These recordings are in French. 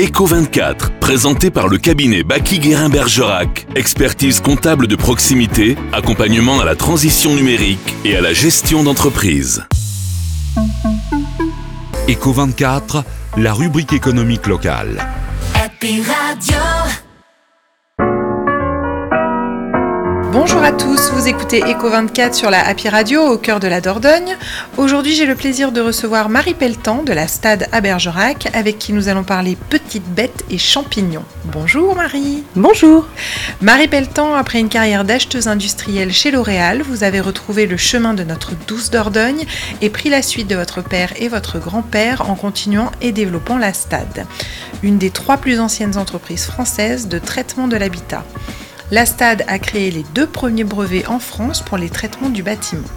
Eco 24, présenté par le cabinet Baki Guérin Bergerac. Expertise comptable de proximité, accompagnement à la transition numérique et à la gestion d'entreprise. Eco 24, la rubrique économique locale. Happy Radio. Bonjour à tous, vous écoutez Eco 24 sur la Happy Radio au cœur de la Dordogne. Aujourd'hui, j'ai le plaisir de recevoir Marie Pelletan de la Stade à Bergerac avec qui nous allons parler petites bêtes et champignons. Bonjour Marie. Bonjour. Marie Pelletan, après une carrière d'acheteuse industrielle chez L'Oréal, vous avez retrouvé le chemin de notre douce Dordogne et pris la suite de votre père et votre grand-père en continuant et développant la Stade, une des trois plus anciennes entreprises françaises de traitement de l'habitat. La Stade a créé les deux premiers brevets en France pour les traitements du bâtiment.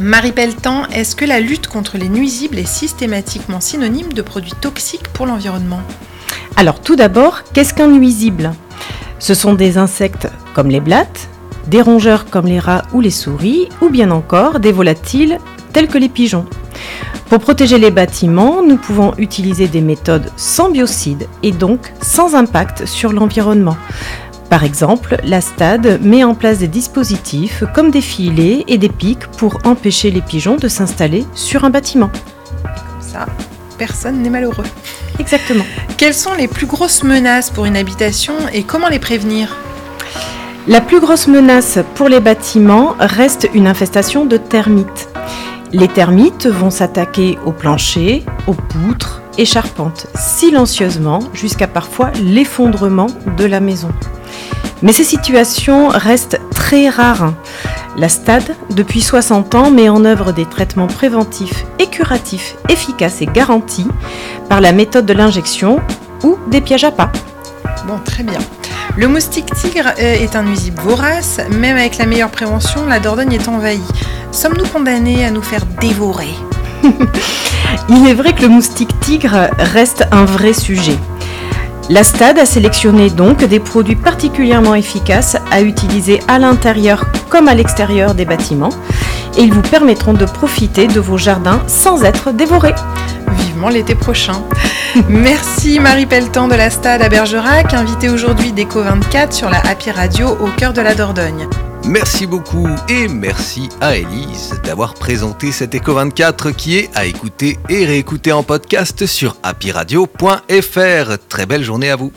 Marie Pelletan, est-ce que la lutte contre les nuisibles est systématiquement synonyme de produits toxiques pour l'environnement? Alors tout d'abord, qu'est-ce qu'un nuisible? Ce sont des insectes comme les blattes, des rongeurs comme les rats ou les souris, ou bien encore des volatiles tels que les pigeons. Pour protéger les bâtiments, nous pouvons utiliser des méthodes sans biocides et donc sans impact sur l'environnement. Par exemple, la Stade met en place des dispositifs comme des filets et des pics pour empêcher les pigeons de s'installer sur un bâtiment. Comme ça, personne n'est malheureux. Exactement. Quelles sont les plus grosses menaces pour une habitation et comment les prévenir? La plus grosse menace pour les bâtiments reste une infestation de termites. Les termites vont s'attaquer aux planchers, aux poutres et charpentes, silencieusement jusqu'à parfois l'effondrement de la maison. Mais ces situations restent très rares. La Stade, depuis 60 ans, met en œuvre des traitements préventifs et curatifs efficaces et garantis par la méthode de l'injection ou des pièges à pas. Bon, très bien. Le moustique tigre euh, est un nuisible vorace. Même avec la meilleure prévention, la Dordogne est envahie. Sommes-nous condamnés à nous faire dévorer? Il est vrai que le moustique tigre reste un vrai sujet. La Stade a sélectionné donc des produits particulièrement efficaces à utiliser à l'intérieur comme à l'extérieur des bâtiments et ils vous permettront de profiter de vos jardins sans être dévorés. Vivement l'été prochain. Merci Marie Pelletan de la Stade à Bergerac, invitée aujourd'hui d'Eco 24 sur la Happy Radio au cœur de la Dordogne. Merci beaucoup et merci à Elise d'avoir présenté cet Eco 24 qui est à écouter et réécouter en podcast sur happyradio.fr. Très belle journée à vous.